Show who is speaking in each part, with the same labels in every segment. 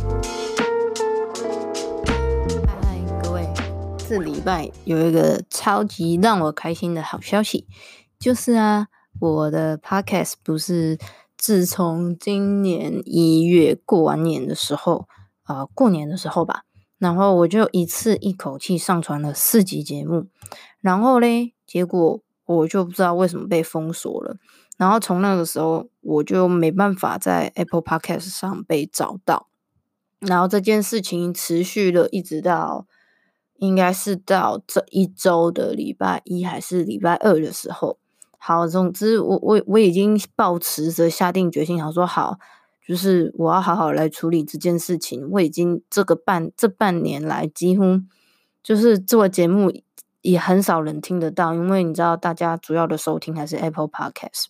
Speaker 1: 嗨嗨，各位。这礼拜有一个超级让我开心的好消息，就是啊，我的 podcast 不是自从今年一月过完年的时候啊、过年的时候吧，然后我就一次一口气上传了四集节目，然后嘞，结果我就不知道为什么被封锁了，然后从那个时候我就没办法在 Apple Podcast 上被找到，然后这件事情持续了一直到。应该是到这一周的礼拜一还是礼拜二的时候，好，总之我我我已经抱持着下定决心，想说好，就是我要好好来处理这件事情。我已经这个半这半年来，几乎就是做节目也很少人听得到，因为你知道大家主要的收听还是 Apple Podcast。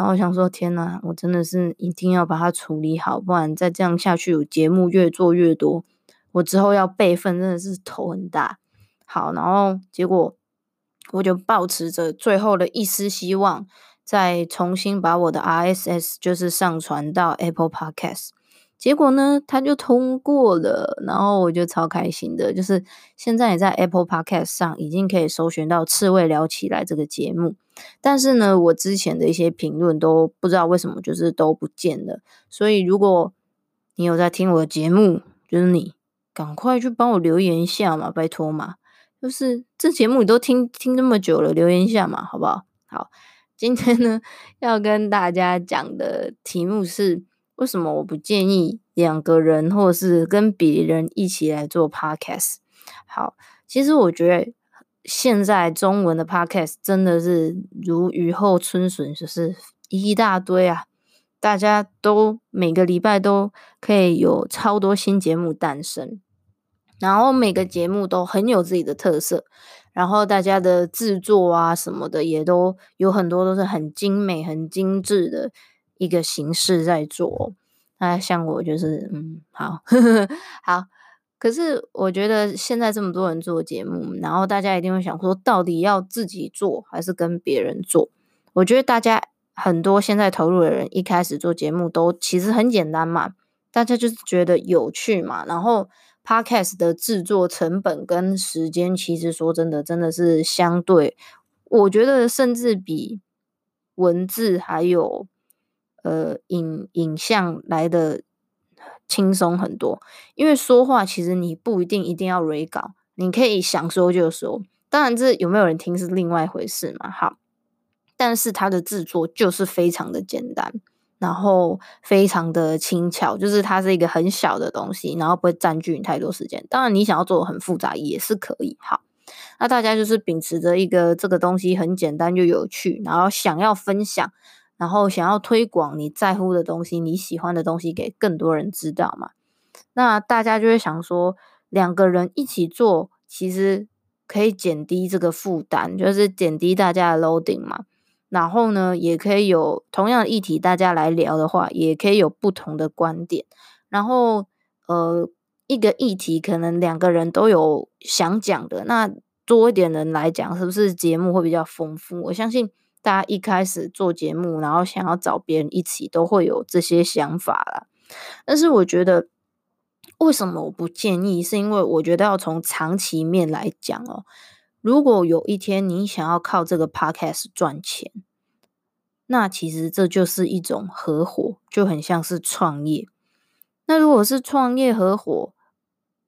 Speaker 1: 然后我想说，天呐，我真的是一定要把它处理好，不然再这样下去，我节目越做越多。我之后要备份，真的是头很大。好，然后结果我就抱持着最后的一丝希望，再重新把我的 RSS 就是上传到 Apple Podcast。结果呢，他就通过了，然后我就超开心的。就是现在也在 Apple Podcast 上已经可以搜寻到《刺猬聊起来》这个节目，但是呢，我之前的一些评论都不知道为什么就是都不见了。所以如果你有在听我的节目，就是你。赶快去帮我留言一下嘛，拜托嘛！就是这节目你都听听这么久了，留言一下嘛，好不好？好，今天呢要跟大家讲的题目是：为什么我不建议两个人或者是跟别人一起来做 podcast？好，其实我觉得现在中文的 podcast 真的是如雨后春笋，就是一大堆啊！大家都每个礼拜都可以有超多新节目诞生，然后每个节目都很有自己的特色，然后大家的制作啊什么的也都有很多都是很精美、很精致的一个形式在做。那像我就是，嗯，好，好。可是我觉得现在这么多人做节目，然后大家一定会想说，到底要自己做还是跟别人做？我觉得大家。很多现在投入的人一开始做节目都其实很简单嘛，大家就是觉得有趣嘛。然后 Podcast 的制作成本跟时间，其实说真的，真的是相对，我觉得甚至比文字还有呃影影像来的轻松很多。因为说话其实你不一定一定要 re 稿，你可以想说就说。当然，这有没有人听是另外一回事嘛。好。但是它的制作就是非常的简单，然后非常的轻巧，就是它是一个很小的东西，然后不会占据你太多时间。当然，你想要做的很复杂也是可以。好，那大家就是秉持着一个这个东西很简单又有趣，然后想要分享，然后想要推广你在乎的东西、你喜欢的东西给更多人知道嘛。那大家就会想说，两个人一起做，其实可以减低这个负担，就是减低大家的 loading 嘛。然后呢，也可以有同样的议题，大家来聊的话，也可以有不同的观点。然后，呃，一个议题可能两个人都有想讲的，那多一点人来讲，是不是节目会比较丰富？我相信大家一开始做节目，然后想要找别人一起，都会有这些想法啦。但是我觉得，为什么我不建议？是因为我觉得要从长期面来讲哦。如果有一天你想要靠这个 podcast 赚钱，那其实这就是一种合伙，就很像是创业。那如果是创业合伙，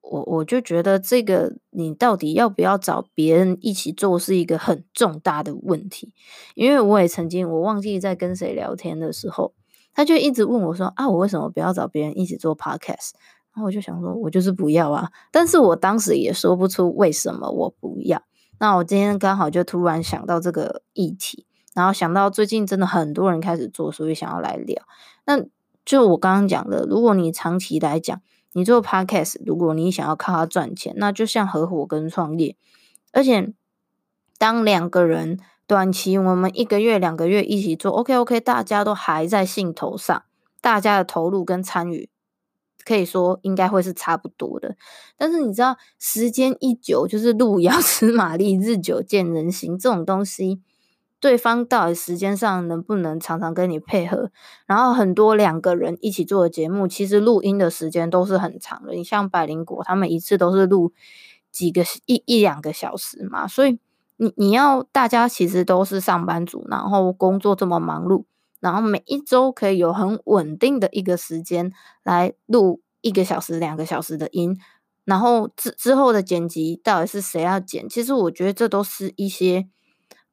Speaker 1: 我我就觉得这个你到底要不要找别人一起做是一个很重大的问题，因为我也曾经我忘记在跟谁聊天的时候，他就一直问我说啊，我为什么不要找别人一起做 podcast？然后我就想说，我就是不要啊，但是我当时也说不出为什么我不要。那我今天刚好就突然想到这个议题，然后想到最近真的很多人开始做，所以想要来聊。那就我刚刚讲的，如果你长期来讲，你做 podcast，如果你想要靠它赚钱，那就像合伙跟创业。而且，当两个人短期我们一个月、两个月一起做，OK OK，大家都还在兴头上，大家的投入跟参与可以说应该会是差不多的。但是你知道，时间一久，就是路遥 知马力，日久见人心这种东西。对方到底时间上能不能常常跟你配合？然后很多两个人一起做的节目，其实录音的时间都是很长的。你像百灵果，他们一次都是录几个一一两个小时嘛。所以你你要大家其实都是上班族，然后工作这么忙碌，然后每一周可以有很稳定的一个时间来录一个小时、两个小时的音，然后之之后的剪辑到底是谁要剪？其实我觉得这都是一些。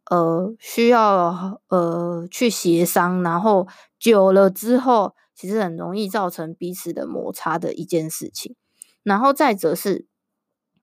Speaker 1: 呃，需要呃去协商，然后久了之后，其实很容易造成彼此的摩擦的一件事情。然后再者是，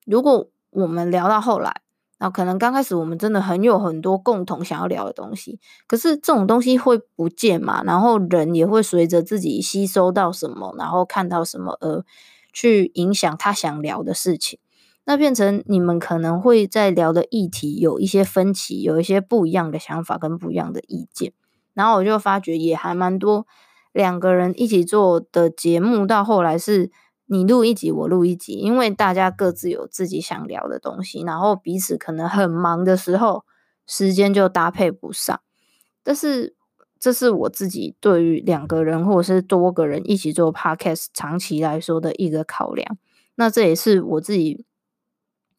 Speaker 1: 如果我们聊到后来，那可能刚开始我们真的很有很多共同想要聊的东西，可是这种东西会不见嘛，然后人也会随着自己吸收到什么，然后看到什么，而去影响他想聊的事情。那变成你们可能会在聊的议题有一些分歧，有一些不一样的想法跟不一样的意见，然后我就发觉也还蛮多两个人一起做的节目，到后来是你录一集我录一集，因为大家各自有自己想聊的东西，然后彼此可能很忙的时候，时间就搭配不上。但是这是我自己对于两个人或者是多个人一起做 podcast 长期来说的一个考量，那这也是我自己。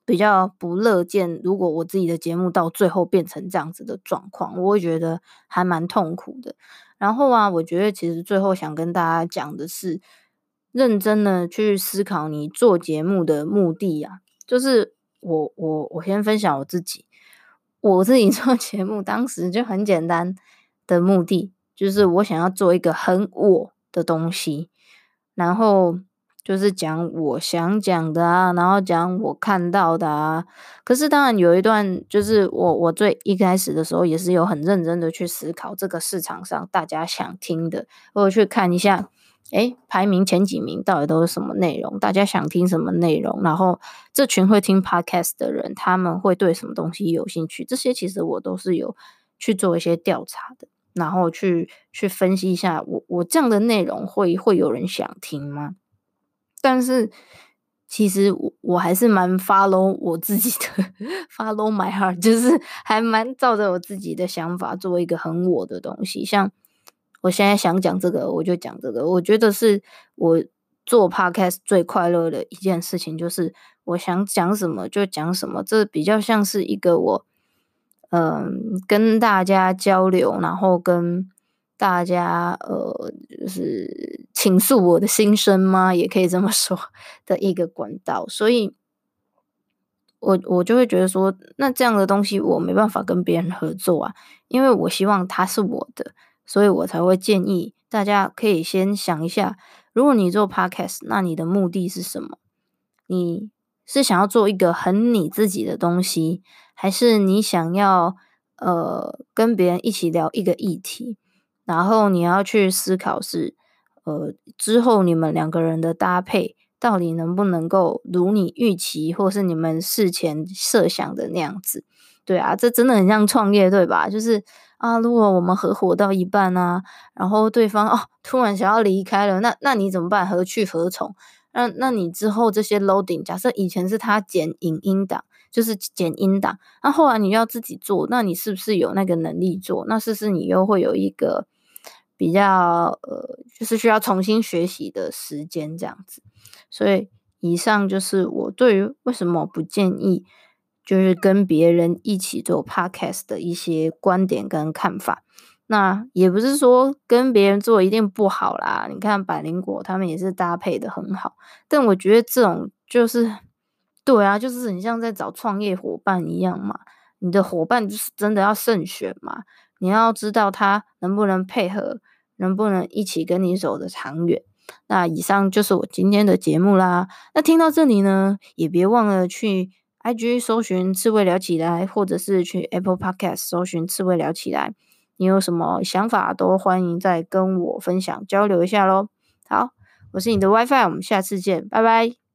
Speaker 1: 比较不乐见，如果我自己的节目到最后变成这样子的状况，我会觉得还蛮痛苦的。然后啊，我觉得其实最后想跟大家讲的是，认真的去思考你做节目的目的啊。就是我我我先分享我自己，我自己 做节目当时就很简单的目的，就是我想要做一个很我的东西，然后。就是讲我想讲的啊，然后讲我看到的啊。可是当然有一段，就是我我最一开始的时候也是有很认真的去思考这个市场上大家想听的，或者去看一下，诶，排名前几名到底都是什么内容，大家想听什么内容，然后这群会听 podcast 的人他们会对什么东西有兴趣，这些其实我都是有去做一些调查的，然后去去分析一下我，我我这样的内容会会有人想听吗？但是其实我我还是蛮 follow 我自己的，follow my heart，就是还蛮照着我自己的想法做一个很我的东西。像我现在想讲这个，我就讲这个。我觉得是我做 podcast 最快乐的一件事情，就是我想讲什么就讲什么。这比较像是一个我，嗯，跟大家交流，然后跟。大家呃，就是倾诉我的心声吗？也可以这么 说的一个管道，所以我我就会觉得说，那这样的东西我没办法跟别人合作啊，因为我希望它是我的，所以我才会建议大家可以先想一下，如果你做 podcast，那你的目的是什么？你是想要做一个很你自己的东西，还是你想要呃跟别人一起聊一个议题？然后你要去思考是，呃，之后你们两个人的搭配到底能不能够如你预期，或是你们事前设想的那样子？对啊，这真的很像创业，对吧？就是啊，如果我们合伙到一半啊，然后对方哦突然想要离开了，那那你怎么办？何去何从？那那你之后这些 loading，假设以前是他剪影音档。就是剪音档，那后来你要自己做，那你是不是有那个能力做？那是不是你又会有一个？比较呃，就是需要重新学习的时间这样子，所以以上就是我对于为什么不建议就是跟别人一起做 podcast 的一些观点跟看法。那也不是说跟别人做一定不好啦，你看百灵果他们也是搭配的很好，但我觉得这种就是，对啊，就是很像在找创业伙伴一样嘛。你的伙伴就是真的要慎选嘛，你要知道他能不能配合，能不能一起跟你走得长远。那以上就是我今天的节目啦。那听到这里呢，也别忘了去 IG 搜寻刺猬聊起来，或者是去 Apple Podcast 搜寻刺猬聊起来。你有什么想法都欢迎再跟我分享交流一下喽。好，我是你的 WiFi，我们下次见，拜拜。